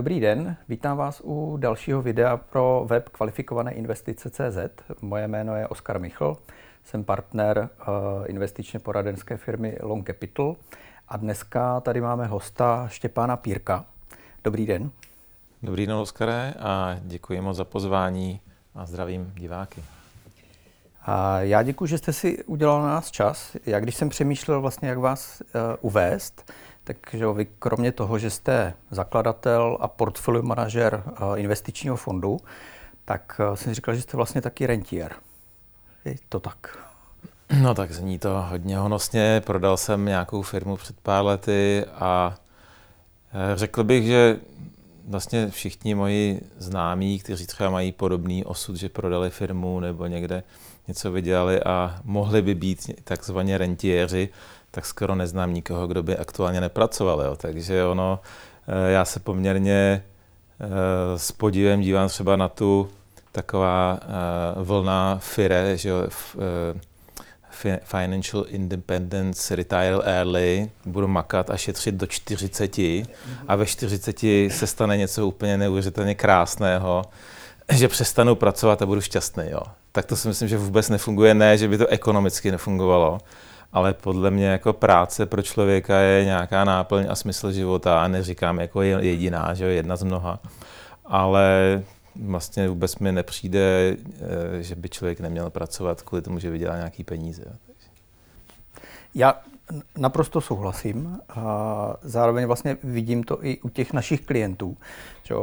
Dobrý den, vítám vás u dalšího videa pro web kvalifikované investice.cz. Moje jméno je Oskar Michl, jsem partner eh, investičně poradenské firmy Long Capital a dneska tady máme hosta Štěpána Pírka. Dobrý den. Dobrý den, Oskare, a děkuji moc za pozvání a zdravím diváky. A já děkuji, že jste si udělal na nás čas. Já když jsem přemýšlel vlastně, jak vás uh, uvést, takže vy kromě toho, že jste zakladatel a portfolio manažer uh, investičního fondu, tak uh, jsem říkal, že jste vlastně taky rentier. Je to tak? No tak zní to hodně honosně. Prodal jsem nějakou firmu před pár lety a řekl bych, že vlastně všichni moji známí, kteří třeba mají podobný osud, že prodali firmu nebo někde něco vydělali a mohli by být takzvaně rentiéři, tak skoro neznám nikoho, kdo by aktuálně nepracoval. Jo. Takže ono, eh, já se poměrně eh, s podívem dívám třeba na tu taková eh, vlna FIRE, že jo, Financial Independence Retire Early, budu makat a šetřit do 40 a ve 40 se stane něco úplně neuvěřitelně krásného, že přestanu pracovat a budu šťastný. Jo. Tak to si myslím, že vůbec nefunguje. Ne, že by to ekonomicky nefungovalo, ale podle mě jako práce pro člověka je nějaká náplň a smysl života a neříkám jako jediná, že jo, jedna z mnoha. Ale vlastně vůbec mi nepřijde, eh, že by člověk neměl pracovat kvůli tomu, že vydělá nějaký peníze. Já naprosto souhlasím. A zároveň vlastně vidím to i u těch našich klientů. Že?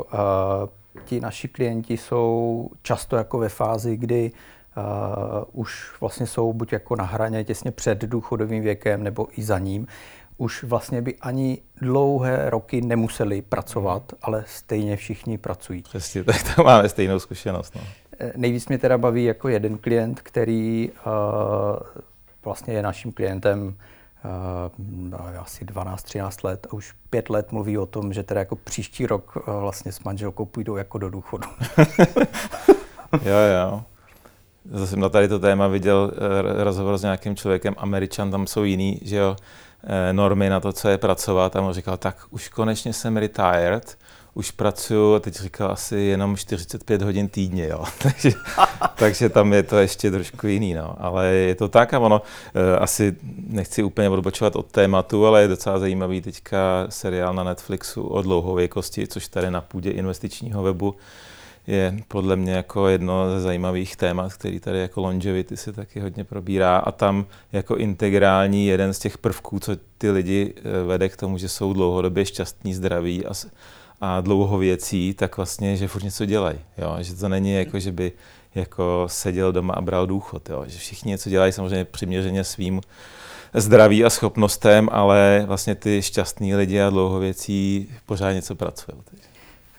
Ti naši klienti jsou často jako ve fázi, kdy už vlastně jsou buď jako na hraně těsně před důchodovým věkem nebo i za ním už vlastně by ani dlouhé roky nemuseli pracovat, ale stejně všichni pracují. Přesně, tak to máme stejnou zkušenost. No. Eh, nejvíc mě teda baví jako jeden klient, který uh, vlastně je naším klientem uh, asi 12-13 let a už pět let mluví o tom, že teda jako příští rok uh, vlastně s manželkou půjdou jako do důchodu. jo, jo. Zase jsem na tady to téma viděl rozhovor s nějakým člověkem, Američan, tam jsou jiný, že jo, Eh, normy na to, co je pracovat a on říkal, tak už konečně jsem retired, už pracuju, a teď říkal asi jenom 45 hodin týdně, jo. takže, takže tam je to ještě trošku jiný, no. Ale je to tak a ono, eh, asi nechci úplně odbočovat od tématu, ale je docela zajímavý teďka seriál na Netflixu o dlouhověkosti, což tady na půdě investičního webu je podle mě jako jedno ze zajímavých témat, který tady jako longevity se taky hodně probírá a tam jako integrální jeden z těch prvků, co ty lidi eh, vede k tomu, že jsou dlouhodobě šťastní, zdraví a, a dlouhověcí, tak vlastně, že furt něco dělají. Jo? Že to není jako, že by jako seděl doma a bral důchod. Jo? Že všichni něco dělají samozřejmě přiměřeně svým zdraví a schopnostem, ale vlastně ty šťastní lidi a dlouhověcí pořád něco pracují.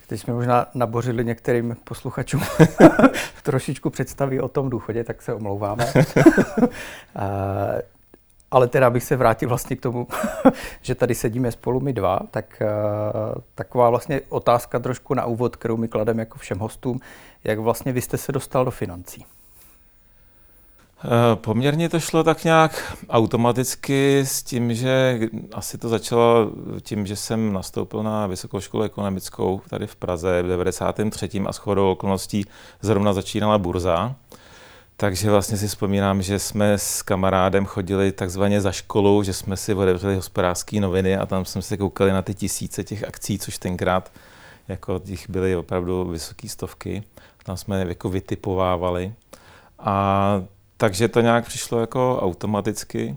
Teď jsme možná nabořili některým posluchačům trošičku představí o tom důchodě, tak se omlouváme. Ale teda bych se vrátil vlastně k tomu, že tady sedíme spolu my dva, tak taková vlastně otázka trošku na úvod, kterou mi kladem jako všem hostům, jak vlastně vy jste se dostal do financí? Eh, poměrně to šlo tak nějak automaticky s tím, že asi to začalo tím, že jsem nastoupil na Vysokou školu ekonomickou tady v Praze v 93. a shodou okolností zrovna začínala burza. Takže vlastně si vzpomínám, že jsme s kamarádem chodili takzvaně za školu, že jsme si otevřeli hospodářské noviny a tam jsme se koukali na ty tisíce těch akcí, což tenkrát jako těch byly opravdu vysoké stovky. Tam jsme jako vytipovávali. A takže to nějak přišlo jako automaticky.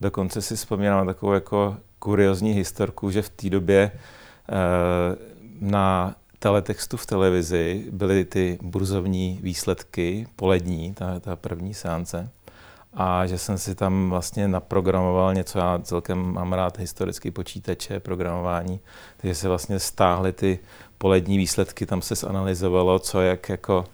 Dokonce si vzpomínám na takovou jako kuriozní historku, že v té době eh, na teletextu v televizi byly ty burzovní výsledky polední, ta, ta první seance. A že jsem si tam vlastně naprogramoval něco, já celkem mám rád historické počítače, programování, takže se vlastně stáhly ty polední výsledky, tam se zanalizovalo, co jak jako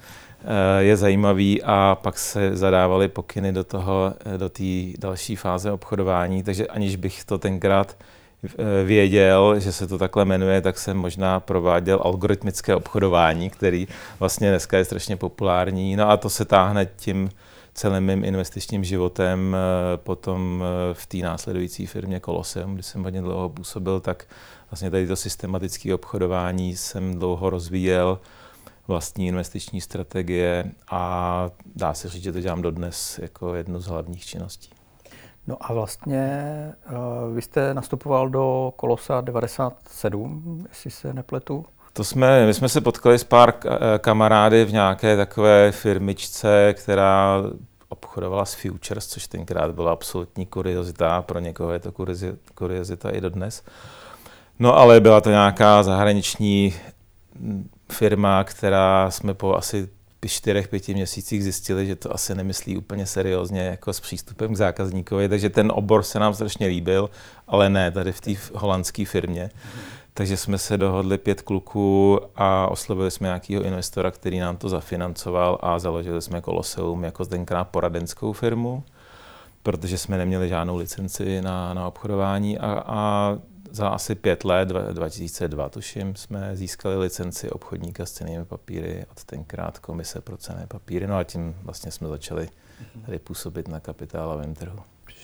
je zajímavý a pak se zadávaly pokyny do toho, eh, do té další fáze obchodování, takže aniž bych to tenkrát eh, věděl, že se to takhle jmenuje, tak jsem možná prováděl algoritmické obchodování, který vlastně dneska je strašně populární. No a to se táhne tím, celým mým investičním životem, eh, potom eh, v té následující firmě Kolosem, kde jsem hodně dlouho působil, tak vlastně tady to systematické obchodování jsem dlouho rozvíjel, vlastní investiční strategie a dá se říct, že to dělám dodnes jako jednu z hlavních činností. No a vlastně uh, vy jste nastupoval do Kolosa 97, jestli se nepletu. To jsme, my jsme se potkali s pár kamarády v nějaké takové firmičce, která obchodovala s Futures, což tenkrát byla absolutní kuriozita, pro někoho je to kuriozita i dodnes. No ale byla to nějaká zahraniční firma, která jsme po asi čtyřech, pěti měsících zjistili, že to asi nemyslí úplně seriózně jako s přístupem k zákazníkovi, takže ten obor se nám strašně líbil, ale ne tady v té holandské firmě. Takže jsme se dohodli pět kluků a oslovili jsme nějakého investora, který nám to zafinancoval a založili jsme Koloseum jako tenkrát poradenskou firmu, protože jsme neměli žádnou licenci na, na obchodování a, a za asi pět let, 2002 tuším, jsme získali licenci obchodníka s cenými papíry od tenkrát Komise pro cené papíry. No a tím vlastně jsme začali tady působit na kapitálovém trhu.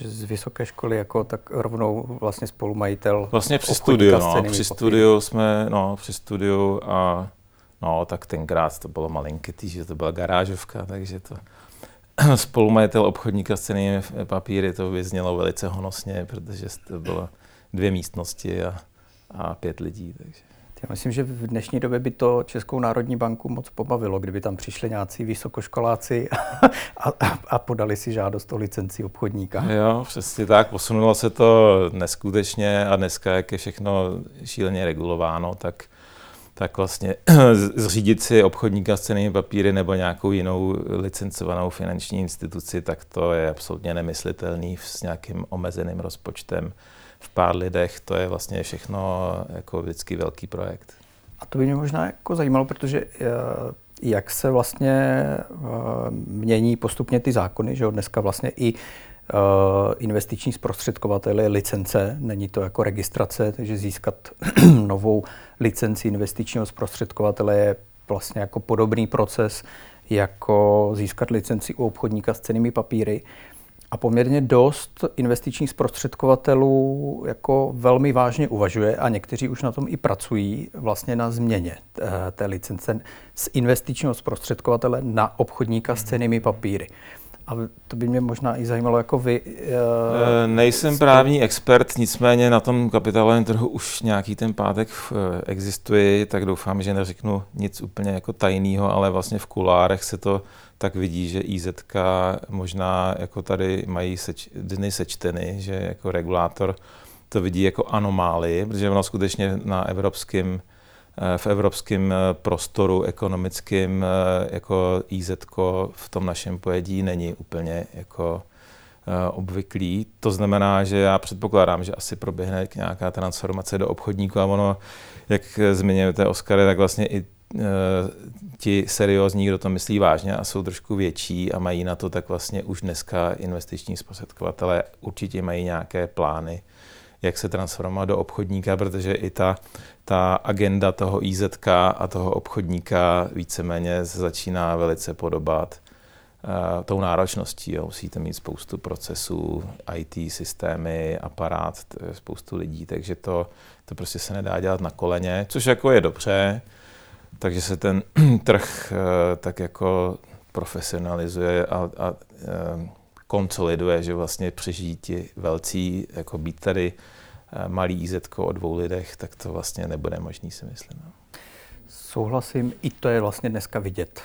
Z vysoké školy jako tak rovnou vlastně spolumajitel Vlastně při studiu, no, při studiu jsme, no, při studiu a no, tak tenkrát to bylo malinký, že to byla garážovka, takže to spolumajitel obchodníka s cenými papíry, to vyznělo velice honosně, protože to bylo dvě místnosti a, a pět lidí. Takže. Já myslím, že v dnešní době by to Českou národní banku moc pobavilo, kdyby tam přišli nějací vysokoškoláci a, a, a podali si žádost o licenci obchodníka. Jo, přesně tak. Posunulo se to neskutečně a dneska, jak je všechno šíleně regulováno, tak tak vlastně zřídit si obchodníka s cenými papíry nebo nějakou jinou licencovanou finanční instituci, tak to je absolutně nemyslitelný s nějakým omezeným rozpočtem v pár lidech, to je vlastně všechno jako vždycky velký projekt. A to by mě možná jako zajímalo, protože eh, jak se vlastně eh, mění postupně ty zákony, že dneska vlastně i eh, investiční zprostředkovatel je licence, není to jako registrace, takže získat novou licenci investičního zprostředkovatele je vlastně jako podobný proces, jako získat licenci u obchodníka s cenými papíry. A poměrně dost investičních zprostředkovatelů jako velmi vážně uvažuje a někteří už na tom i pracují vlastně na změně té licence z investičního zprostředkovatele na obchodníka s cenými papíry. A to by mě možná i zajímalo, jako vy. Uh, Nejsem právní expert, nicméně na tom kapitálovém trhu už nějaký ten pátek existuje, tak doufám, že neřeknu nic úplně jako tajného, ale vlastně v kulárech se to tak vidí, že IZ možná jako tady mají seč, dny sečteny, že jako regulátor to vidí jako anomálii, protože ono skutečně na evropském eh, v evropském eh, prostoru ekonomickém eh, jako IZ v tom našem pojedí není úplně jako obvyklý. To znamená, že já předpokládám, že asi proběhne nějaká transformace do obchodníku a ono, jak zmiňujete Oskary, tak vlastně i ti seriózní, kdo to myslí vážně a jsou trošku větší a mají na to, tak vlastně už dneska investiční zprostředkovatelé určitě mají nějaké plány, jak se transformovat do obchodníka, protože i ta, ta agenda toho IZK a toho obchodníka víceméně se začíná velice podobat uh, tou náročností. Jo. Musíte mít spoustu procesů, IT systémy, aparát, spoustu lidí, takže to, to prostě se nedá dělat na koleně, což jako je dobře, takže se ten trh eh, tak jako profesionalizuje a, a eh, konsoliduje, že vlastně přežijí ti velcí, jako být tady eh, malý ízetko o dvou lidech, tak to vlastně nebude možný, si myslím. Souhlasím, i to je vlastně dneska vidět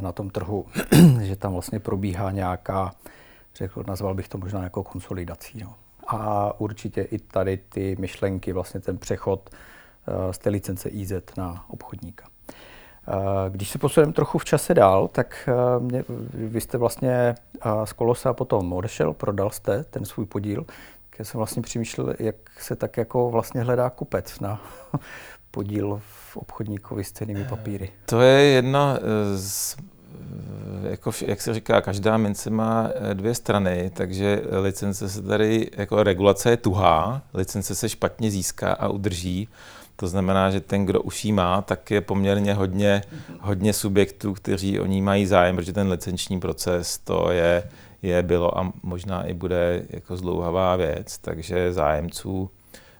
na tom trhu, že tam vlastně probíhá nějaká, řekl, nazval bych to možná jako konsolidací. No. A určitě i tady ty myšlenky, vlastně ten přechod z té licence IZ na obchodníka. Když se posuneme trochu v čase dál, tak eh, mě, vy jste vlastně eh, z Kolosa potom odešel, prodal jste ten svůj podíl. Já jsem vlastně přemýšlel, jak se tak jako vlastně hledá kupec na podíl v obchodníkovi s cenými papíry. To je jedna z jako, jak se říká, každá mince má dvě strany, takže licence se tady, jako regulace je tuhá, licence se špatně získá a udrží, To znamená, že ten, kdo už ji má, tak je poměrně hodně, hodně subjektů, kteří o ní mají zájem, protože ten licenční proces to je, je bylo a možná i bude jako zdlouhavá věc, takže zájemců,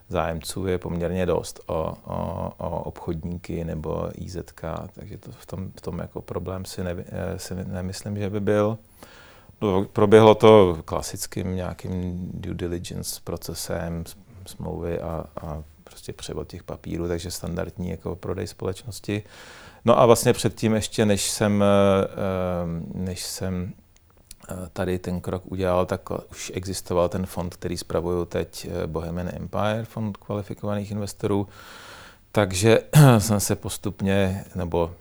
zájemců je poměrně dost o, o, o obchodníky nebo IZK, takže to v tom, v tom jako problém si, ne, si nemyslím, že by byl. No, proběhlo to klasickým nějakým due diligence procesem, smlouvy a, a prostě převod těch papírů, takže standardní jako prodej společnosti. No a vlastně předtím ještě, než jsem, eh, eh, než jsem eh, tady ten krok udělal, tak už existoval ten fond, který spravuju teď Bohemian Empire, fond kvalifikovaných investorů. Takže jsem se postupně, nebo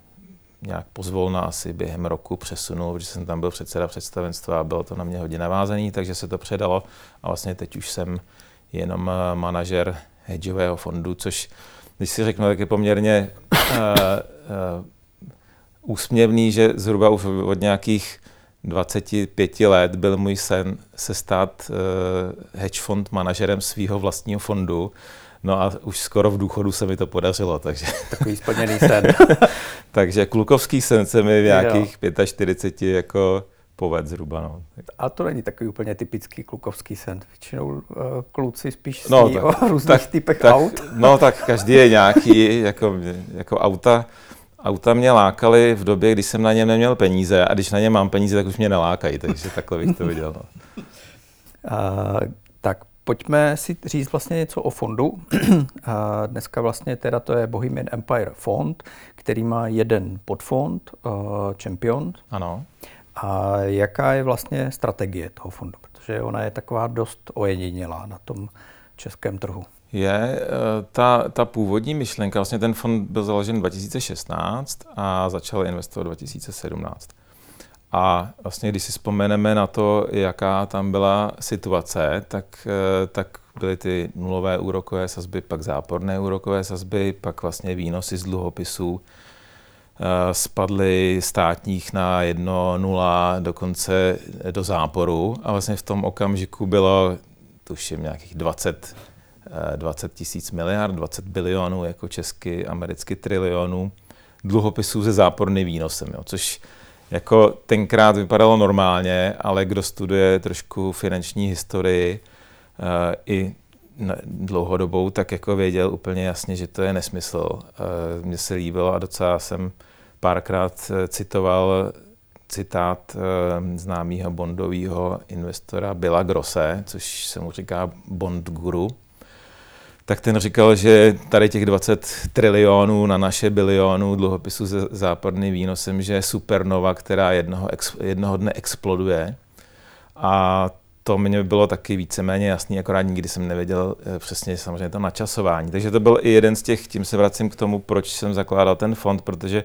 nějak pozvolna asi během roku přesunul, protože jsem tam byl předseda představenstva a bylo to na mě hodně navázaný, takže se to předalo a vlastně teď už jsem jenom manažer hedžového fondu, což když si řeknu, tak je poměrně uh, uh, úsměvný, že zhruba už od nějakých 25 let byl můj sen se stát uh, hedge fond manažerem svého vlastního fondu. No a už skoro v důchodu se mi to podařilo, takže... Takový splněný sen. takže klukovský sen se mi v nějakých jo. 45 jako poved zhruba. No. A to není takový úplně typický klukovský sen. Většinou uh, kluci spíš no, tak, o různých tak, typech tak, aut. No tak každý je nějaký, jako, jako auta. Auta mě lákaly v době, kdy jsem na ně neměl peníze a když na ně mám peníze, tak už mě nelákají, takže takhle bych to viděl. No. Uh, tak pojďme si říct vlastně něco o fondu. A dneska vlastně teda to je Bohemian Empire fond, který má jeden podfond, uh, Champion. Ano. A jaká je vlastně strategie toho fondu? Protože ona je taková dost ojedinělá na tom českém trhu. Je, eh, ta, ta původní myšlenka, vlastně ten fond byl založen 2016 a začal investovat 2017. A vlastně, když si vzpomeneme na to, jaká tam byla situace, tak, eh, tak byly ty nulové úrokové sazby, pak záporné úrokové sazby, pak vlastně výnosy z dluhopisů, spadly státních na 1-0, dokonce do záporu a vlastně v tom okamžiku bylo, tuším, nějakých 20, 20 eh, tisíc miliard, 20 bilionů, jako česky, americky trilionů dluhopisů se záporným výnosem, jo, což jako tenkrát vypadalo normálně, ale kdo studuje trošku finanční historii uh, i dlouhodobou, tak jako věděl úplně jasně, že to je nesmysl. Uh, mně se líbilo a docela jsem párkrát eh, citoval citát eh, známého bondového investora Billa Grosse, což se mu říká bond guru, tak ten říkal, že tady těch 20 trilionů na naše bilionů dluhopisů se západným výnosem, že je supernova, která jednoho, jednoho dne exploduje. A to mě bylo taky víceméně jasný, akorát nikdy jsem nevěděl eh, přesně samozřejmě to načasování. Takže to byl i jeden z těch, tím se vracím k tomu, proč jsem zakládal ten fond, protože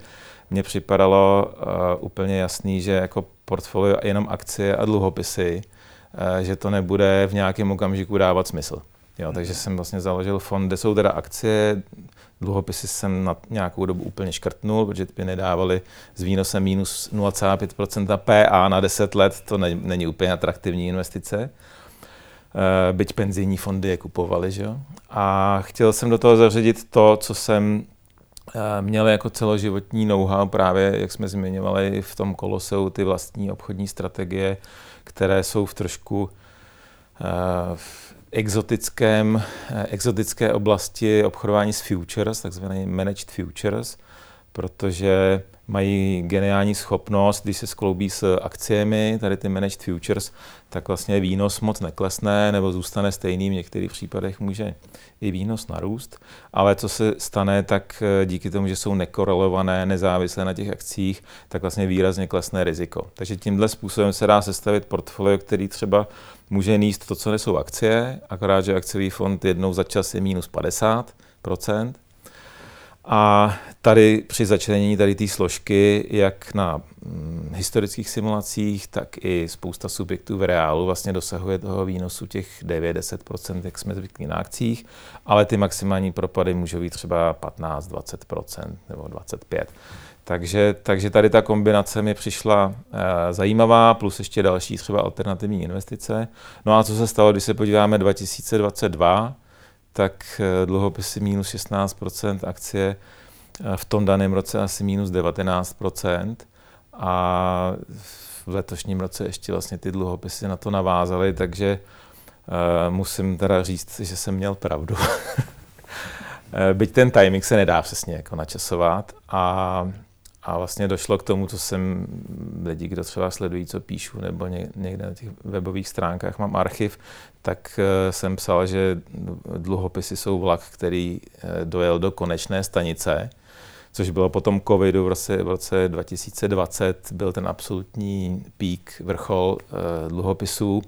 mně připadalo uh, úplně jasný, že jako portfolio jenom akcie a dluhopisy, uh, že to nebude v nějakém okamžiku dávat smysl. Jo, takže jsem vlastně založil fond, kde jsou teda akcie, dluhopisy jsem na nějakou dobu úplně škrtnul, protože by nedávali s výnosem minus 0,5% PA na 10 let, to ne, není úplně atraktivní investice. Uh, byť penzijní fondy je kupovaly, že jo. A chtěl jsem do toho zařadit to, co jsem Eh, měli jako celoživotní know-how právě, jak jsme zmiňovali v tom koloseu, ty vlastní obchodní strategie, které jsou v trošku eh, v exotickém, eh, exotické oblasti obchodování s futures, takzvané managed futures, protože mají geniální schopnost, když se skloubí s akciemi, tady ty managed futures, tak vlastně výnos moc neklesne nebo zůstane stejný, v některých případech může i výnos narůst, ale co se stane, tak eh, díky tomu, že jsou nekorelované, nezávislé na těch akcích, tak vlastně výrazně klesne riziko. Takže tímhle způsobem se dá sestavit portfolio, který třeba může níst to, co nesou akcie, akorát, že akciový fond jednou za čas je minus 50 a tady při začlenění tady té složky, jak na hm, historických simulacích, tak i spousta subjektů v reálu vlastně dosahuje toho výnosu těch 9-10%, jak jsme zvyklí na akcích, ale ty maximální propady můžou být třeba 15-20% nebo 25%. Takže, takže tady ta kombinace mi přišla e, zajímavá, plus ještě další třeba alternativní investice. No a co se stalo, když se podíváme 2022, tak dluhopisy minus 16%, akcie v tom daném roce asi minus 19% a v letošním roce ještě vlastně ty dluhopisy na to navázaly, takže uh, musím teda říct, že jsem měl pravdu. Eh, byť ten timing se nedá přesně jako načasovat a, a vlastně došlo k tomu, co jsem lidi, kdo třeba sledují, co píšu, nebo někde na těch webových stránkách mám archiv, tak uh, jsem psal, že dluhopisy jsou vlak, který uh, dojel do konečné stanice, což bylo potom covidu v roce, v roce 2020, byl ten absolutní pík, vrchol uh, dluhopisů.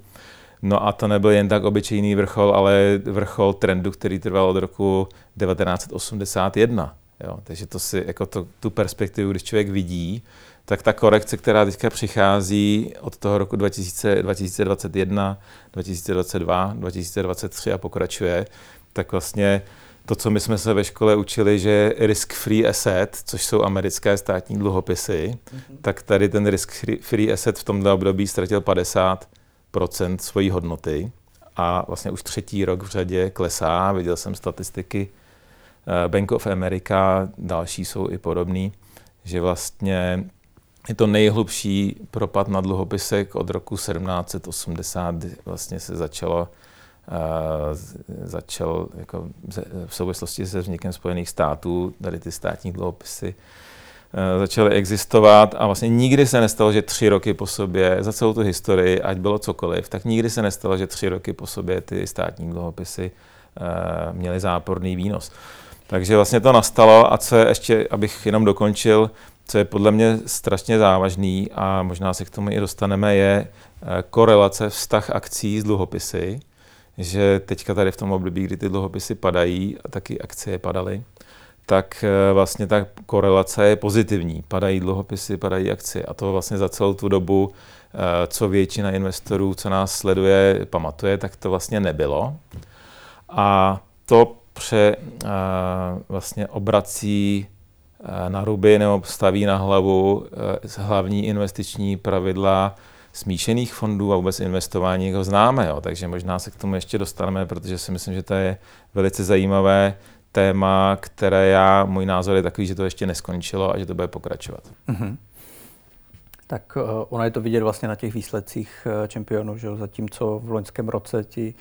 No a to nebyl jen tak obyčejný vrchol, ale vrchol trendu, který trval od roku 1981. Jo, takže to si, jako to, tu perspektivu, když člověk vidí, tak ta korekce, která teďka přichází od toho roku 2000, 2021, 2022, 2023 a pokračuje, tak vlastně to, co my jsme se ve škole učili, že risk-free asset, což jsou americké státní dluhopisy, mm-hmm. tak tady ten risk-free asset v tomto období ztratil 50% svojí hodnoty a vlastně už třetí rok v řadě klesá. Viděl jsem statistiky Bank of America, další jsou i podobný, že vlastně je to nejhlubší propad na dluhopisek od roku 1780, vlastně se začalo začal jako v souvislosti se vznikem Spojených států, tady ty státní dluhopisy začaly existovat a vlastně nikdy se nestalo, že tři roky po sobě, za celou tu historii, ať bylo cokoliv, tak nikdy se nestalo, že tři roky po sobě ty státní dluhopisy měly záporný výnos. Takže vlastně to nastalo a co je ještě, abych jenom dokončil, co je podle mě strašně závažný a možná se k tomu i dostaneme, je korelace vztah akcí s dluhopisy že teďka tady v tom období, kdy ty dluhopisy padají a taky akcie padaly, tak eh, vlastně ta korelace je pozitivní. Padají dluhopisy, padají akcie a to vlastně za celou tu dobu, eh, co většina investorů, co nás sleduje, pamatuje, tak to vlastně nebylo. A to pře eh, vlastně obrací na ruby nebo staví na hlavu hlavní investiční pravidla smíšených fondů a vůbec investování ho známe. Jo. Takže možná se k tomu ještě dostaneme, protože si myslím, že to je velice zajímavé téma, které já, můj názor je takový, že to ještě neskončilo a že to bude pokračovat. Mm-hmm. Tak ono je to vidět vlastně na těch výsledcích čempionů, že zatímco v loňském roce ti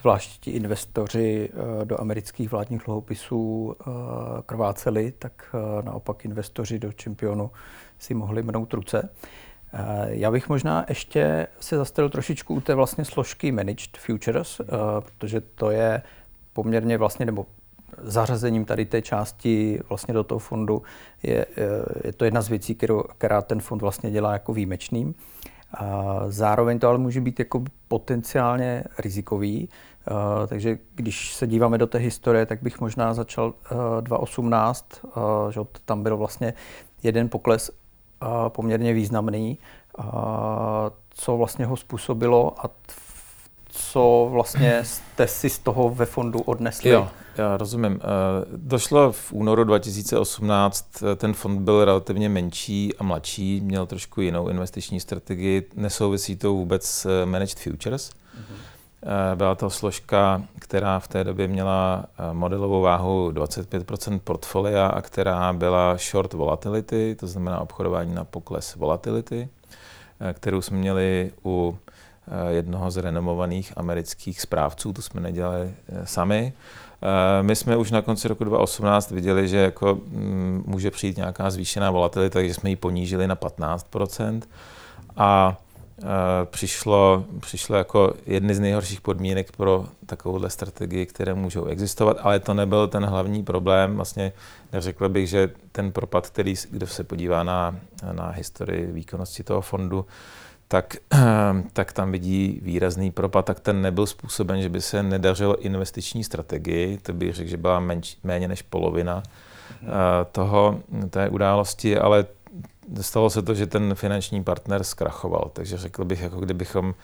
zvlášť ti investoři uh, do amerických vládních dluhopisů uh, krváceli, tak uh, naopak investoři do čempionu si mohli mnout ruce. Eh, já bych možná ještě se zastavil trošičku u té vlastně složky Managed Futures, eh, protože to je poměrně vlastně, nebo zařazením tady té části vlastně do toho fondu je, eh, je to jedna z věcí, kterou, která ten fond vlastně dělá jako výjimečným. A zároveň to ale může být jako potenciálně rizikový, takže když se díváme do té historie, tak bych možná začal 2018, že tam byl vlastně jeden pokles poměrně významný, co vlastně ho způsobilo a co vlastně jste si z toho ve fondu odnesli? Jo, já rozumím. Eh, došlo v únoru 2018, eh, ten fond byl relativně menší a mladší, měl trošku jinou investiční strategii, nesouvisí to vůbec s Managed Futures. Mm-hmm. Eh, byla to složka, která v té době měla eh, modelovou váhu 25% portfolia a která byla short volatility, to znamená obchodování na pokles volatility, eh, kterou jsme měli u jednoho z renomovaných amerických správců, to jsme nedělali sami. My jsme už na konci roku 2018 viděli, že jako mm, může přijít nějaká zvýšená volatilita, takže jsme ji ponížili na 15% a přišlo, přišlo jako jedny z nejhorších podmínek pro takovouhle strategii, které můžou existovat, ale to nebyl ten hlavní problém. Vlastně řekl bych, že ten propad, který, kdo se podívá na, na historii výkonnosti toho fondu, tak, tak tam vidí výrazný propad, tak ten nebyl způsoben, že by se nedařilo investiční strategii, to bych řekl, že byla menč, méně než polovina uh, toho, té události, ale stalo se to, že ten finanční partner zkrachoval, takže řekl bych, jako kdybychom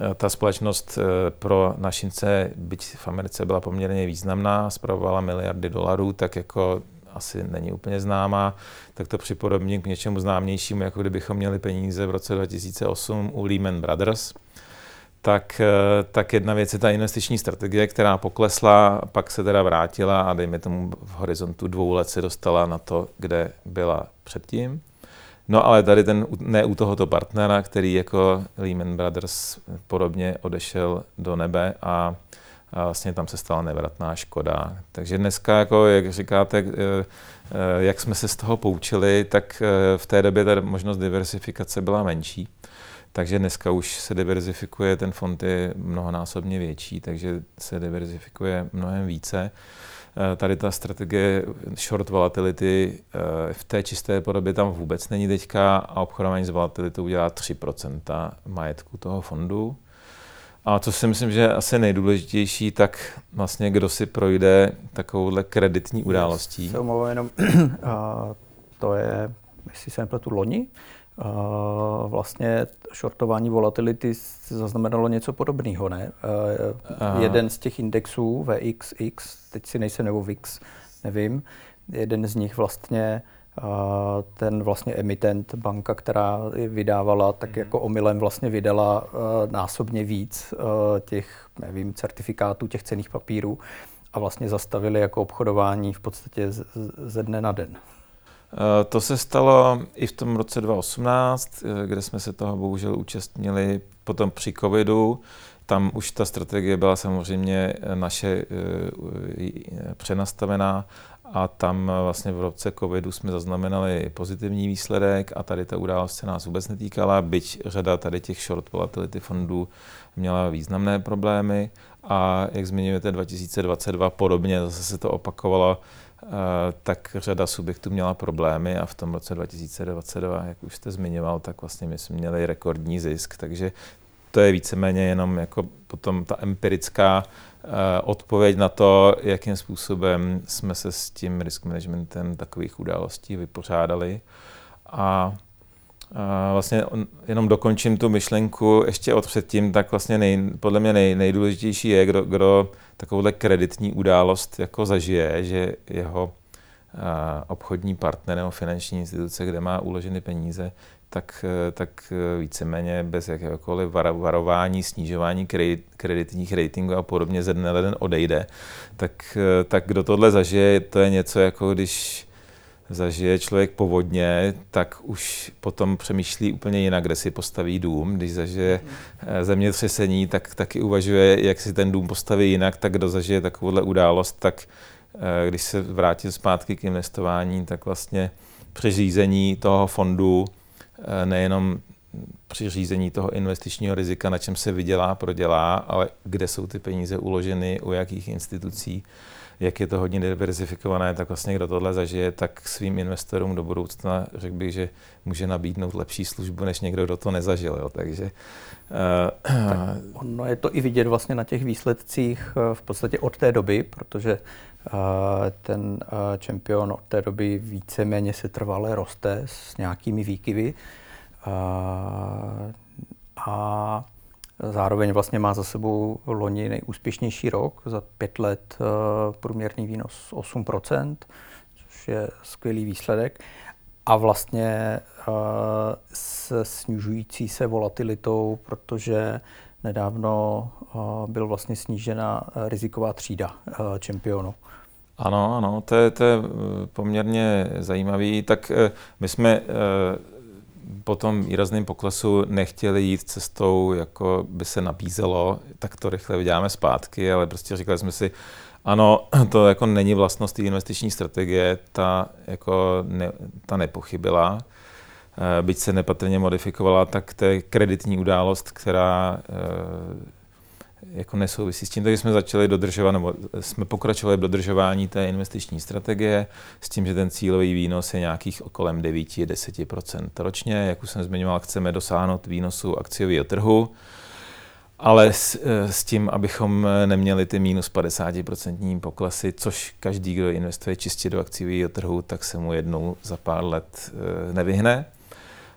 eh, ta společnost eh, pro našince, byť v Americe byla poměrně významná, spravovala miliardy dolarů, tak jako asi není úplně známá, tak to připodobním k něčemu známějšímu, jako kdybychom měli peníze v roce 2008 u Lehman Brothers. Tak, eh, tak jedna věc je ta investiční strategie, která poklesla, pak se teda vrátila a dejme tomu v horizontu dvou let se dostala na to, kde byla předtím. No ale tady ten, ne u tohoto partnera, který jako Lehman Brothers podobně odešel do nebe a, a vlastně tam se stala nevratná škoda. Takže dneska, jako, jak říkáte, eh, eh, jak jsme se z toho poučili, tak v té době ta možnost diversifikace byla menší. Takže dneska už se diverzifikuje, ten fond je mnohonásobně větší, takže se diverzifikuje mnohem více. Eh, tady ta strategie short volatility eh, v té čisté podobě tam vůbec není teďka a obchodování s volatilitou udělá 3% majetku toho fondu. A co si myslím, že je asi nejdůležitější, tak vlastně kdo si projde takovouhle kreditní událostí. Se jenom, to je, jestli se nepletu, loni, vlastně shortování volatility zaznamenalo něco podobného, ne? Aha. Jeden z těch indexů VXX, teď si nejsem nebo VIX, nevím, jeden z nich vlastně ten vlastně emitent, banka, která je vydávala, tak mm. jako omylem vlastně vydala násobně víc těch, nevím, certifikátů, těch cených papírů a vlastně zastavili jako obchodování v podstatě ze dne na den. Eh, to se stalo i v tom roce 2018, eh, kde jsme se toho bohužel účastnili potom při covidu. Tam už ta strategie byla samozřejmě naše eh, přenastavená a tam vlastně v roce covidu jsme zaznamenali pozitivní výsledek a tady ta událost se nás vůbec netýkala, byť řada tady těch short volatility fondů měla významné problémy a jak zmiňujete 2022 podobně, zase se to opakovalo tak řada subjektů měla problémy a v tom roce 2022, jak už jste zmiňoval, tak vlastně my jsme měli rekordní zisk, takže to je víceméně jenom jako potom ta empirická uh, odpověď na to, jakým způsobem jsme se s tím risk managementem takových událostí vypořádali. A a vlastně jenom dokončím tu myšlenku ještě od předtím, tak vlastně nej, podle mě nej, nejdůležitější je, kdo, kdo takovouhle kreditní událost jako zažije, že jeho a, obchodní partner nebo finanční instituce, kde má uloženy peníze, tak, tak víceméně bez jakéhokoliv varování, snižování kredit, kreditních ratingů a podobně ze dne den odejde, tak, tak kdo tohle zažije, to je něco jako když zažije člověk povodně, tak už potom přemýšlí úplně jinak, kde si postaví dům. Když zažije eh, zemětřesení, tak taky uvažuje, jak si ten dům postaví jinak, tak kdo zažije takovouhle událost, tak eh, když se vrátí zpátky k investování, tak vlastně při řízení toho fondu eh, nejenom při řízení toho investičního rizika, na čem se vydělá, prodělá, ale kde jsou ty peníze uloženy, u jakých institucí, jak je to hodně diverzifikované, tak vlastně kdo tohle zažije, tak svým investorům do budoucna řekl bych, že může nabídnout lepší službu, než někdo, kdo to nezažil. Jo. Takže uh, tak ono je to i vidět vlastně na těch výsledcích eh, v podstatě od té doby, protože uh, ten uh, čempion od té doby víceméně se trvale roste s nějakými výkyvy. Uh, a Zároveň vlastně má za sebou loni nejúspěšnější rok, za pět let eh, průměrný výnos 8%, což je skvělý výsledek. A vlastně eh, se snižující se volatilitou, protože nedávno eh, byl vlastně snížena riziková třída čempionu. Ano, ano, to je, to je poměrně zajímavý. Tak my jsme po tom výrazném poklesu nechtěli jít cestou, jako by se nabízelo, tak to rychle vyděláme zpátky, ale prostě říkali jsme si, ano, to jako není vlastnost té investiční strategie, ta, jako ne, ta nepochybila, eh, byť se nepatrně modifikovala, tak to je kreditní událost, která eh, jako nesouvisí s tím, takže jsme začali dodržovat, nebo jsme pokračovali v dodržování té investiční strategie s tím, že ten cílový výnos je nějakých okolem 9-10% ročně. Jak už jsem zmiňoval, chceme dosáhnout výnosu akciového trhu, ale s, s tím, abychom neměli ty minus 50% poklesy, což každý, kdo investuje čistě do akciového trhu, tak se mu jednou za pár let eh, nevyhne.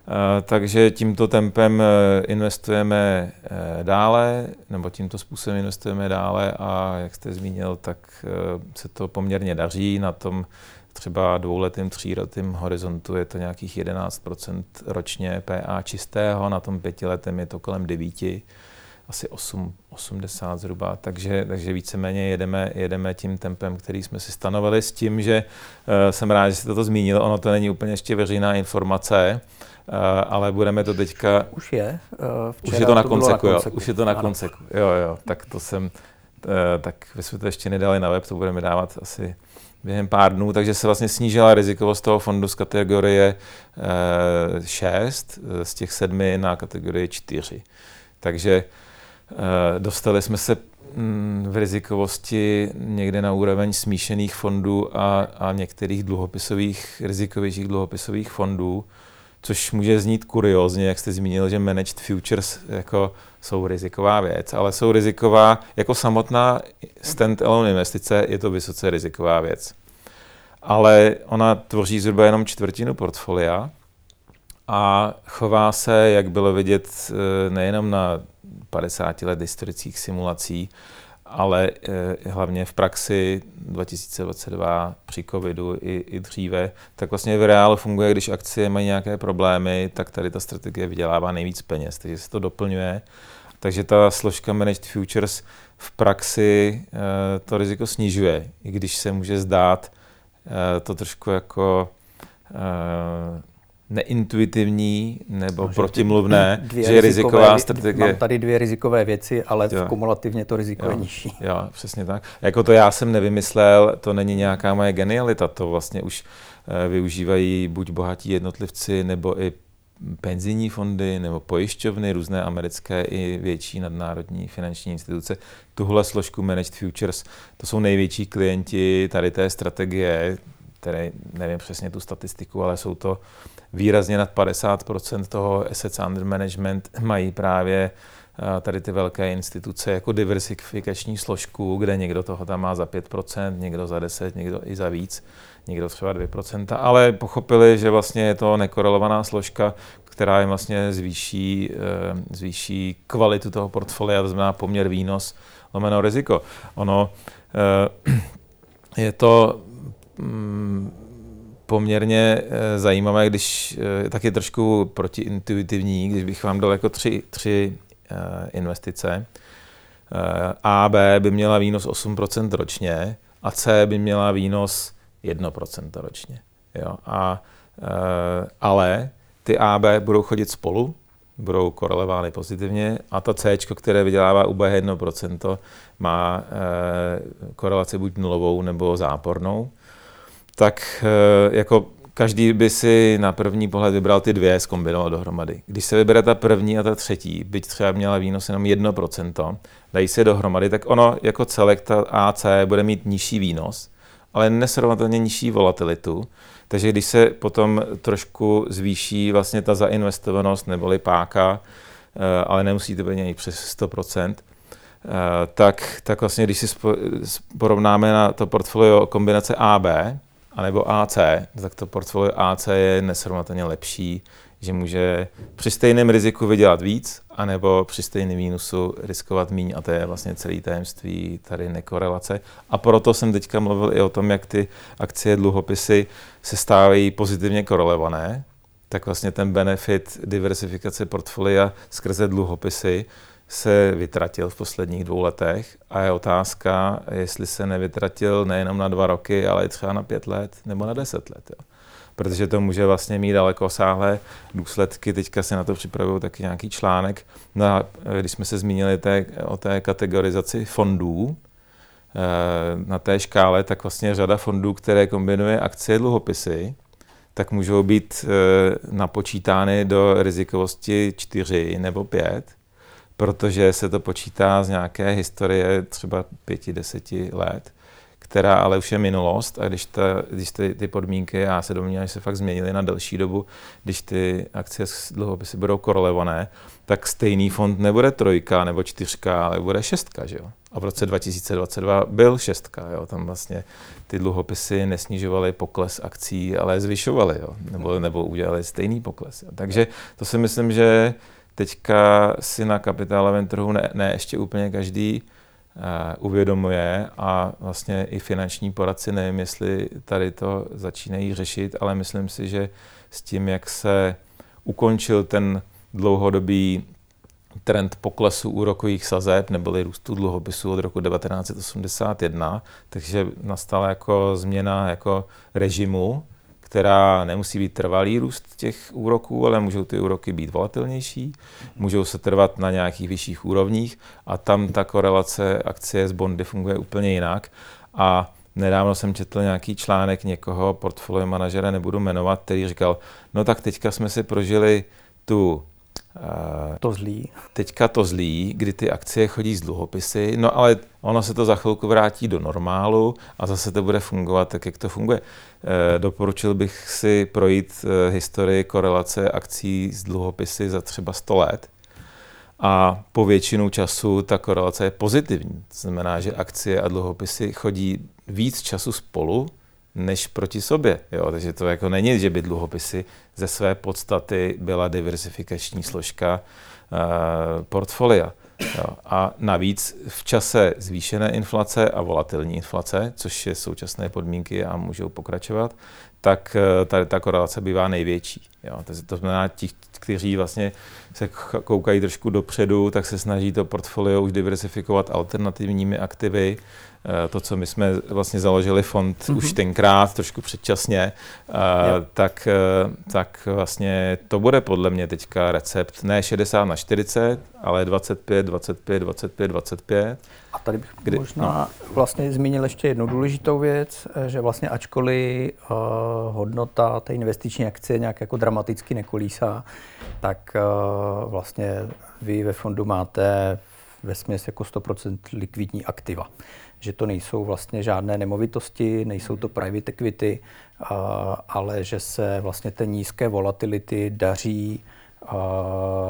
Eh, takže tímto tempem eh, investujeme eh, dále, nebo tímto způsobem investujeme dále a jak jste zmínil, tak se to poměrně daří. Na tom třeba dvouletým, tříletým horizontu je to nějakých 11% ročně PA čistého, na tom pětiletém je to kolem 9 a asi 8, 80 zhruba, takže, takže víceméně jedeme, jedeme tím tempem, který jsme si stanovili s tím, že uh, jsem rád, že jste to zmínil, ono to není úplně ještě veřejná informace, uh, ale budeme to teďka... Už je. Uh, už je to na konceku, jo. Už je to na konceku, jo, jo. Tak to jsem, uh, tak vy jsme to ještě nedali na web, to budeme dávat asi během pár dnů, takže se vlastně snížila rizikovost toho fondu z kategorie 6 z těch sedmi na kategorii 4. Takže Eh, dostali jsme se mm, v rizikovosti někde na úroveň smíšených fondů a, a některých dluhopisových, rizikovějších dluhopisových fondů, což může znít kuriozně, jak jste zmínil, že managed futures jako jsou riziková věc, ale jsou riziková jako samotná stand-alone investice, je to vysoce riziková věc. Ale ona tvoří zhruba jenom čtvrtinu portfolia a chová se, jak bylo vidět, eh, nejenom na 50 let historických simulací, ale eh, hlavně v praxi 2022 při covidu i, i dříve, tak vlastně v reálu funguje, když akcie mají nějaké problémy, tak tady ta strategie vydělává nejvíc peněz, takže se to doplňuje. Takže ta složka Managed Futures v praxi eh, to riziko snižuje, i když se může zdát eh, to trošku jako neintuitivní nebo no, protimluvné, dvě že je riziková strategie. Mám tady dvě rizikové věci, ale jo. kumulativně to riziko jo. je nižší. Jo, přesně tak. Jako to já jsem nevymyslel, to není nějaká moje genialita, to vlastně už eh, využívají buď bohatí jednotlivci, nebo i penzijní fondy nebo pojišťovny, různé americké i větší nadnárodní finanční instituce. Tuhle složku Managed Futures, to jsou největší klienti tady té strategie, které nevím přesně tu statistiku, ale jsou to výrazně nad 50% toho assets under management mají právě eh, tady ty velké instituce jako diversifikační složku, kde někdo toho tam má za 5%, někdo za 10%, někdo i za víc, někdo třeba 2%, ale pochopili, že vlastně je to nekorelovaná složka, která jim vlastně zvýší, eh, zvýší kvalitu toho portfolia, to znamená poměr výnos lomeno riziko. Ono eh, je to mm, poměrně eh, zajímavé, když eh, taky trošku protiintuitivní, když bych vám dal jako tři, tři eh, investice. A, B by měla výnos 8% ročně a C by měla výnos 1% ročně. Jo? A, ale ty A, B budou chodit spolu, budou korelovány pozitivně a ta C, které vydělává UB 1%, má korelaci buď nulovou nebo zápornou tak eh, jako každý by si na první pohled vybral ty dvě, zkombinoval dohromady. Když se vybere ta první a ta třetí, byť třeba měla výnos jenom 1%, dají se dohromady, tak ono jako celek ta AC bude mít nižší výnos, ale nesrovnatelně nižší volatilitu. Takže když se potom trošku zvýší vlastně ta zainvestovanost neboli páka, eh, ale nemusí to být přes 100%, eh, tak, tak vlastně když si porovnáme na to portfolio kombinace AB, anebo AC, tak to portfolio AC je nesrovnatelně lepší, že může při stejném riziku vydělat víc, anebo při stejném mínusu riskovat méně a to je vlastně celý tajemství tady nekorelace. A proto jsem teďka mluvil i o tom, jak ty akcie, dluhopisy se stávají pozitivně korelované, tak vlastně ten benefit diversifikace portfolia skrze dluhopisy se vytratil v posledních dvou letech a je otázka, jestli se nevytratil nejenom na dva roky, ale i třeba na pět let nebo na deset let. Jo. Protože to může vlastně mít daleko sáhlé důsledky. Teďka se na to připravují taky nějaký článek, na, když jsme se zmínili té, o té kategorizaci fondů, eh, na té škále, tak vlastně řada fondů, které kombinuje akcie dluhopisy, tak můžou být eh, napočítány do rizikovosti 4 nebo 5 protože se to počítá z nějaké historie třeba pěti, deseti let, která ale už je minulost a když, ta, když ty, ty podmínky, já se domnívám, že se fakt změnily na delší dobu, když ty akcie s dluhopisy budou korelované, tak stejný fond nebude trojka nebo čtyřka, ale bude šestka, že jo? A v roce 2022 byl šestka, jo? Tam vlastně ty dluhopisy nesnižovaly pokles akcí, ale zvyšovaly, jo? Nebo, nebo udělali stejný pokles. Jo? Takže to si myslím, že teďka si na kapitálovém trhu ne, ne ještě úplně každý uh, uvědomuje a vlastně i finanční poradci, nevím, jestli tady to začínají řešit, ale myslím si, že s tím, jak se ukončil ten dlouhodobý trend poklesu úrokových sazeb neboli růstu dluhopisů od roku 1981, takže nastala jako změna jako režimu, která nemusí být trvalý růst těch úroků, ale můžou ty úroky být volatilnější, můžou se trvat na nějakých vyšších úrovních a tam ta korelace akcie s bondy funguje úplně jinak. A nedávno jsem četl nějaký článek někoho, portfolio manažera nebudu jmenovat, který říkal, no tak teďka jsme si prožili tu to zlý. Teďka to zlý, kdy ty akcie chodí z dluhopisy, no ale ono se to za chvilku vrátí do normálu a zase to bude fungovat tak, jak to funguje. E, doporučil bych si projít e, historii korelace akcí z dluhopisy za třeba 100 let a po většinu času ta korelace je pozitivní. To znamená, že akcie a dluhopisy chodí víc času spolu, než proti sobě. Jo? Takže to jako není, že by dluhopisy ze své podstaty byla diversifikační složka uh, portfolia. Jo? A navíc v čase zvýšené inflace a volatilní inflace, což je současné podmínky a můžou pokračovat, tak eh, ta, ta korelace bývá největší. Jo? To znamená, ti, kteří vlastně se koukají trošku dopředu, tak se snaží to portfolio už diversifikovat alternativními aktivy, to, co my jsme vlastně založili fond mm-hmm. už tenkrát, trošku předčasně, yep. Eh, tak, eh, tak vlastně to bude podle mě teďka recept ne 60 na 40, ale 25, 25, 25, 25. A tady bych kdy, možná no. vlastně zmínil ještě jednu důležitou věc, že vlastně ačkoliv uh, hodnota té investiční akcie nějak jako dramaticky nekolísá, tak uh, vlastně vy ve fondu máte ve směs jako 100% likvidní aktiva že to nejsou vlastně žádné nemovitosti, nejsou to private equity, ale že se vlastně té nízké volatility daří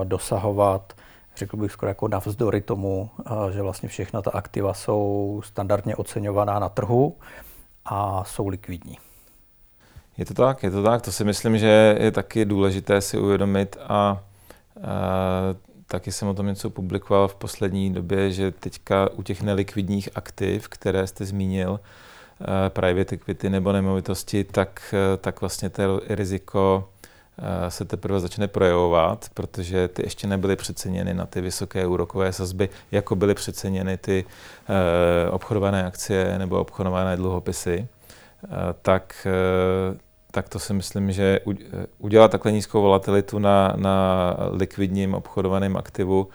dosahovat, řekl bych skoro jako navzdory tomu, že vlastně všechna ta aktiva jsou standardně oceňovaná na trhu a jsou likvidní. Je to tak, je to tak. To si myslím, že je taky důležité si uvědomit a, a Taky jsem o tom něco publikoval v poslední době, že teďka u těch nelikvidních aktiv, které jste zmínil, eh, private equity nebo nemovitosti, tak, eh, tak vlastně to riziko eh, se teprve začne projevovat, protože ty ještě nebyly přeceněny na ty vysoké úrokové sazby, jako byly přeceněny ty obchodované akcie nebo obchodované dluhopisy. Tak tak to si myslím, že udělat takhle nízkou volatilitu na, na likvidním obchodovaném aktivu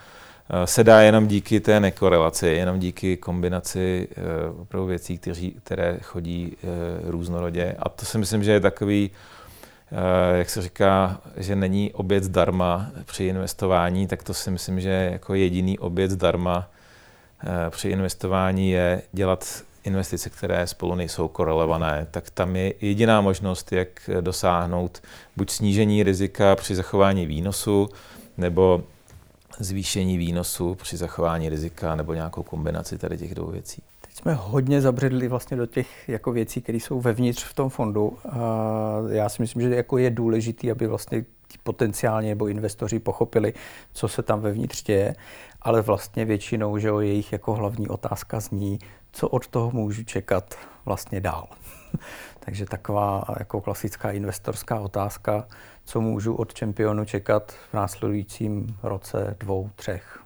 eh, se dá jenom díky té nekorelaci, jenom díky kombinaci eh, opravdu věcí, kteří, které chodí eh, různorodě. A to si myslím, že je takový, jak se říká, že není oběd zdarma při investování, tak to si myslím, že jako jediný oběd zdarma při investování je dělat investice, které spolu nejsou korelované, tak tam je jediná možnost, jak dosáhnout buď snížení rizika při zachování výnosu, nebo zvýšení výnosu při zachování rizika, nebo nějakou kombinaci tady těch dvou věcí. Teď jsme hodně zabředli vlastně do těch jako věcí, které jsou vevnitř v tom fondu. Já si myslím, že jako je důležité, aby vlastně potenciálně nebo investoři pochopili, co se tam vevnitř děje, ale vlastně většinou, že o jejich jako hlavní otázka zní, co od toho můžu čekat vlastně dál. Takže taková jako klasická investorská otázka, co můžu od čempionu čekat v následujícím roce, dvou, třech.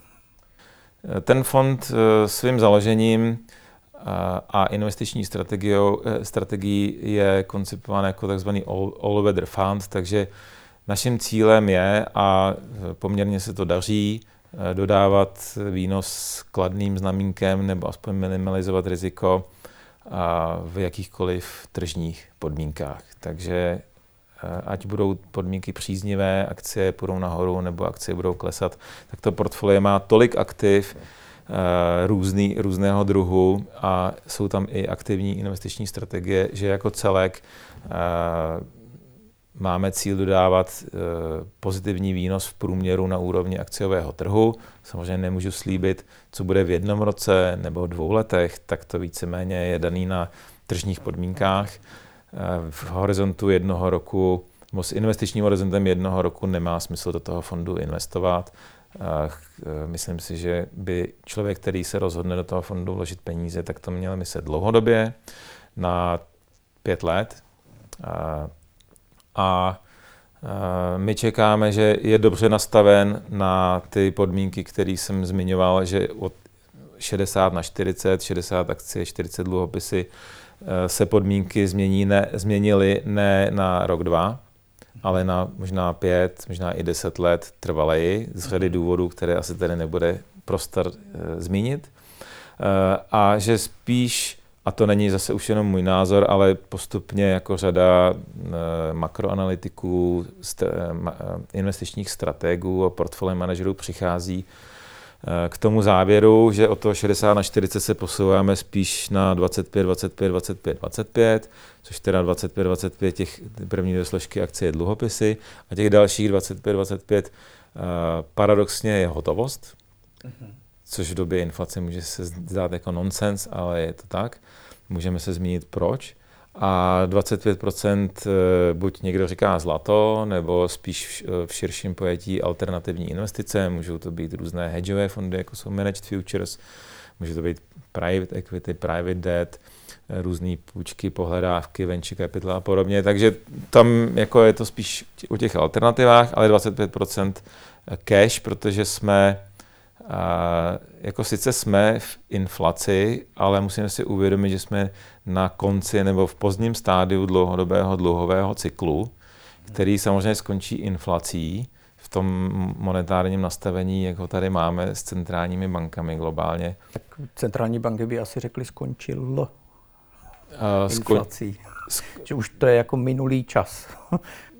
Ten fond eh, svým založením eh, a investiční eh, strategií je koncipován jako tzv. all-weather fund, takže naším cílem je, a poměrně se to daří, dodávat výnos kladným znamínkem nebo aspoň minimalizovat riziko v jakýchkoliv tržních podmínkách. Takže eh, ať budou podmínky příznivé, akcie půjdou nahoru nebo akcie budou klesat, tak to portfolio má tolik aktiv eh, různý, různého druhu a jsou tam i aktivní investiční strategie, že jako celek máme cíl dodávat eh, pozitivní výnos v průměru na úrovni akciového trhu. Samozřejmě nemůžu slíbit, co bude v jednom roce nebo dvou letech, tak to víceméně je daný na tržních podmínkách. Eh, v horizontu jednoho roku, nebo s investičním horizontem jednoho roku nemá smysl do toho fondu investovat. Eh, myslím si, že by člověk, který se rozhodne do toho fondu vložit peníze, tak to měl myslet dlouhodobě, na pět let a My čekáme, že je dobře nastaven na ty podmínky, které jsem zmiňoval, že od 60 na 40, 60 akcie, 40 dluhopisy se podmínky změní, ne, změnily ne na rok, dva, ale na možná pět, možná i deset let trvaleji, z řady důvodů, které asi tady nebude prostor e, zmínit. E, a že spíš, a to není zase už jenom můj názor, ale postupně jako řada e, makroanalytiků, st- e, investičních strategů a portfolio manažerů přichází k tomu závěru, že od toho 60 na 40 se posouváme spíš na 25, 25, 25, 25, což teda 25, 25 těch první dvě složky akcie dluhopisy a těch dalších 25, 25 uh, paradoxně je hotovost, uh-huh. Což v době inflace může se zdát jako nonsens, ale je to tak. Můžeme se zmínit proč a 25% eh, buď někdo říká zlato, nebo spíš v širším pojetí alternativní investice. Můžou to být různé hedgeové fondy, jako jsou managed futures, může to být private equity, private debt, eh, různé půjčky, pohledávky, venture capital a podobně. Takže tam jako je to spíš u těch alternativách, ale 25% cash, protože jsme jako sice jsme v inflaci, ale musíme si uvědomit, že jsme na konci nebo v pozdním stádiu dlouhodobého dluhového cyklu, který samozřejmě skončí inflací v tom monetárním nastavení, jak ho tady máme s centrálními bankami globálně. Tak centrální banky by asi řekly skončil uh, inflací. Skon... Že už to je jako minulý čas.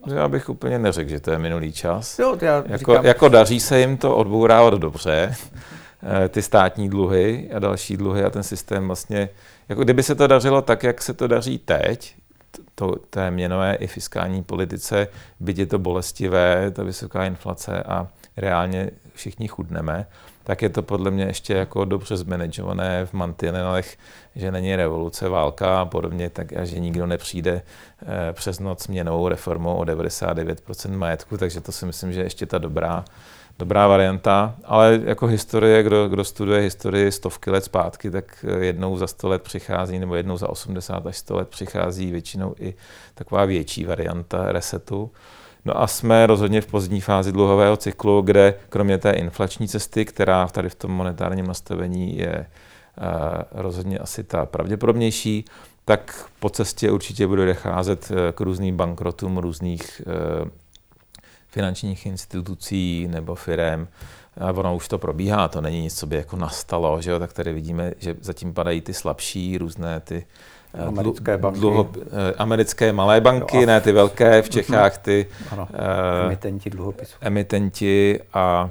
Já bych úplně neřekl, že to je minulý čas. Jo, já jako, říkám... jako daří se jim to odbourávat dobře, eh, ty státní dluhy a další dluhy a ten systém vlastně, jako kdyby se to dařilo tak, jak se to daří teď, to, té měnové i fiskální politice, byť je to bolestivé, ta vysoká inflace a reálně všichni chudneme, tak je to podle mě ještě jako dobře zmanagované v mantinelech, že není revoluce, válka a podobně, tak a že nikdo nepřijde eh, přes noc měnovou reformou o 99% majetku, takže to si myslím, že je ještě ta dobrá, dobrá varianta, ale jako historie, kdo, kdo studuje historii stovky let zpátky, tak eh, jednou za 100 let přichází, nebo jednou za 80 až 100 let přichází většinou i taková větší varianta resetu. No a jsme rozhodně v pozdní fázi dluhového cyklu, kde kromě té inflační cesty, která tady v tom monetárním nastavení je eh, rozhodně asi ta pravděpodobnější, tak po cestě určitě bude docházet eh, k různým bankrotům různých eh, finančních institucí nebo firm. A ono už to probíhá, to není nic, co by jako nastalo, že jo? tak tady vidíme, že zatím padají ty slabší, různé ty Eh, americké banky. Dluho, eh, americké malé banky, jo, ne ty velké, v mhm. Čechách ty ano, uh, emitenti dluhopisů. Emitenti a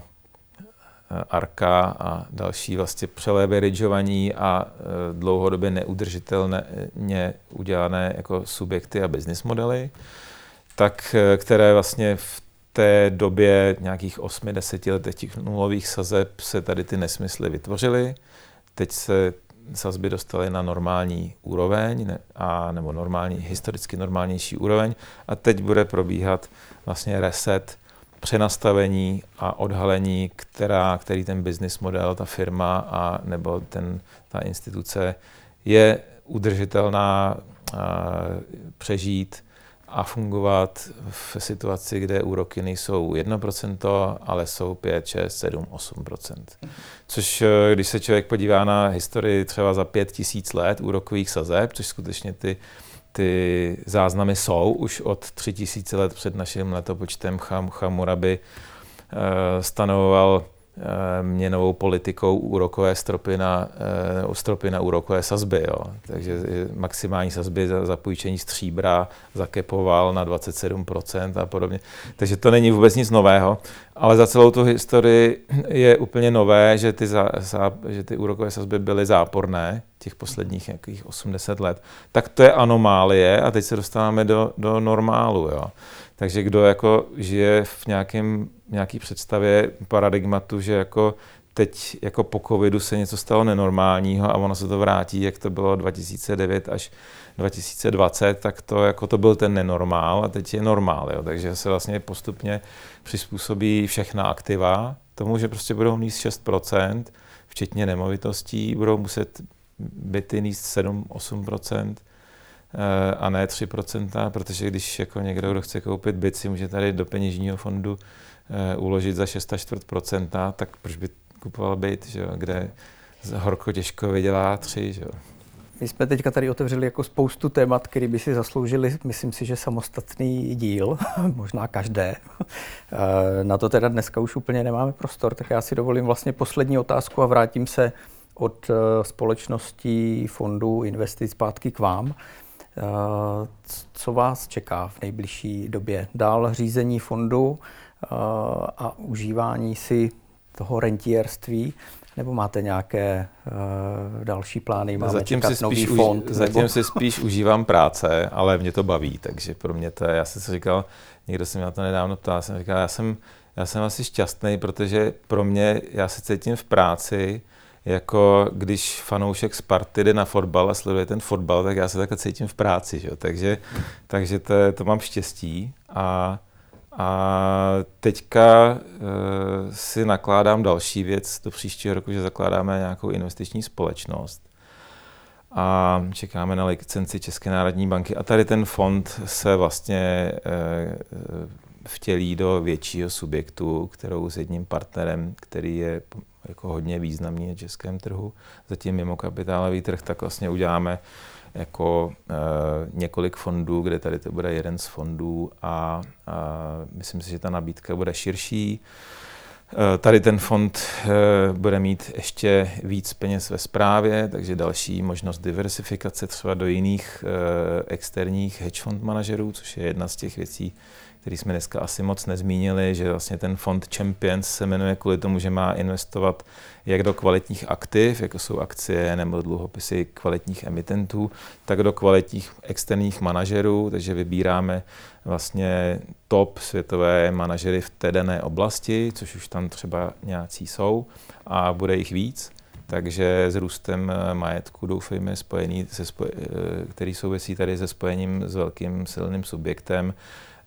Arka a další vlastně přeleveragovaní a dlouhodobě neudržitelně udělané jako subjekty a business modely, tak které vlastně v té době nějakých 8-10 letech těch nulových sazeb se tady ty nesmysly vytvořily. Teď se sazby dostaly na normální úroveň, ne, a, nebo normální, historicky normálnější úroveň. A teď bude probíhat vlastně reset, přenastavení a odhalení, která, který ten business model, ta firma a nebo ten, ta instituce je udržitelná a, přežít a fungovat v situaci, kde úroky nejsou 1%, ale jsou 5, 6, 7, 8%. Což eh, když se člověk podívá na historii třeba za 5 tisíc let úrokových sazeb, což skutečně ty, ty záznamy jsou už od 3 tisíce let před naším letopočtem Cham, Chamurabi eh, stanovoval měnovou politikou úrokové stropy na, uh, stropy na úrokové sazby. Jo. Takže maximální sazby za, za půjčení stříbra zakepoval na 27% a podobně. Takže to není vůbec nic nového, ale za celou tu historii je úplně nové, že ty, za, za, že ty úrokové sazby byly záporné těch posledních nějakých 80 let. Tak to je anomálie a teď se dostáváme do, do normálu. Jo. Takže kdo jako žije v nějakém, nějaký představě paradigmatu, že jako teď jako po covidu se něco stalo nenormálního a ono se to vrátí, jak to bylo 2009 až 2020, tak to, jako to byl ten nenormál a teď je normál. Jo. Takže se vlastně postupně přizpůsobí všechna aktiva tomu, že prostě budou níst 6%, včetně nemovitostí, budou muset byty níst 7-8%, a ne 3%, protože když jako někdo, kdo chce koupit byt, si může tady do peněžního fondu uložit za 6-4%, tak proč by kupoval byt, že jo, kde horko těžko vydělá 3, že jo. My jsme teďka tady otevřeli jako spoustu témat, které by si zasloužili, myslím si, že samostatný díl, možná každé. Eh, na to teda dneska už úplně nemáme prostor, tak já si dovolím vlastně poslední otázku a vrátím se od eh, společností, fondů, investic zpátky k vám. Eh, co vás čeká v nejbližší době? Dál řízení fondu a užívání si toho rentierství nebo máte nějaké uh, další plány? Máme zatím si spíš fond? Už, zatím nebo? si spíš užívám práce, ale mě to baví, takže pro mě to je, já jsem si říkal, někdo se mě na to nedávno ptal, jsem říkal, já jsem, já jsem asi šťastný, protože pro mě, já se cítím v práci, jako když fanoušek Sparty jde na fotbal a sleduje ten fotbal, tak já se takhle cítím v práci, že? takže, takže to, to mám štěstí a a teďka uh, si nakládám další věc do příštího roku, že zakládáme nějakou investiční společnost a čekáme na licenci České národní banky. A tady ten fond se vlastně uh, vtělí do většího subjektu, kterou s jedním partnerem, který je jako hodně významný na českém trhu, zatím mimo kapitálový trh, tak vlastně uděláme jako e, několik fondů, kde tady to bude jeden z fondů a, a myslím si, že ta nabídka bude širší. E, tady ten fond e, bude mít ještě víc peněz ve správě, takže další možnost diversifikace třeba do jiných e, externích hedge fund manažerů, což je jedna z těch věcí, který jsme dneska asi moc nezmínili, že vlastně ten fond Champions se jmenuje kvůli tomu, že má investovat jak do kvalitních aktiv, jako jsou akcie nebo dluhopisy kvalitních emitentů, tak do kvalitních externích manažerů, takže vybíráme vlastně top světové manažery v té dané oblasti, což už tam třeba nějací jsou a bude jich víc. Takže s růstem majetku doufejme spojený, se spoj, který souvisí tady se spojením s velkým silným subjektem,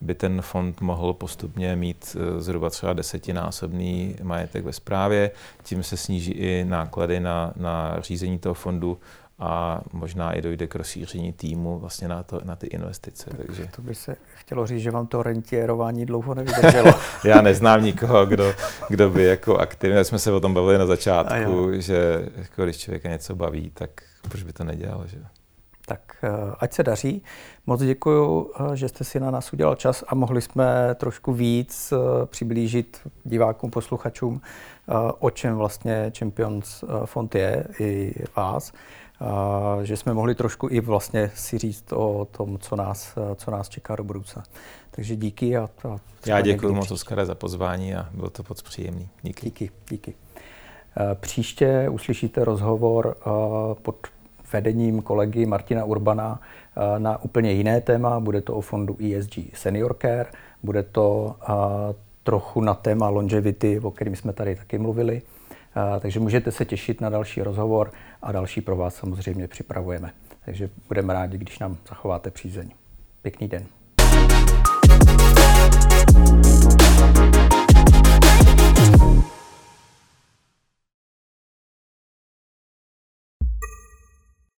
by ten fond mohl postupně mít eh, zhruba třeba desetinásobný majetek ve správě. Tím se sníží i náklady na, na řízení toho fondu a možná i dojde k rozšíření týmu vlastně na, to, na ty investice. Takže. To by se chtělo říct, že vám to rentiérování dlouho nevydrželo. Já neznám nikoho, kdo, kdo by jako aktivně, jsme se o tom bavili na začátku, že jako když člověka něco baví, tak proč by to nedělal, že tak eh, ať se daří. Moc děkuji, eh, že jste si na nás udělal čas a mohli jsme trošku víc eh, přiblížit divákům, posluchačům, o čem vlastně Champions Fond je, i vás. Že jsme mohli trošku i vlastně si říct o tom, co nás, co nás čeká do budoucna. Takže díky. A, a Já děkuji moc, Oskare, za pozvání a bylo to moc příjemný. Díky. Díky, díky. Příště uslyšíte rozhovor pod vedením kolegy Martina Urbana eh, na úplně jiné téma. Bude to o fondu ESG Senior Care, bude to eh, trochu na téma longevity, o kterém jsme tady taky mluvili. Eh, takže můžete se těšit na další rozhovor a další pro vás samozřejmě připravujeme. Takže budeme rádi, když nám zachováte přízeň. Pěkný den.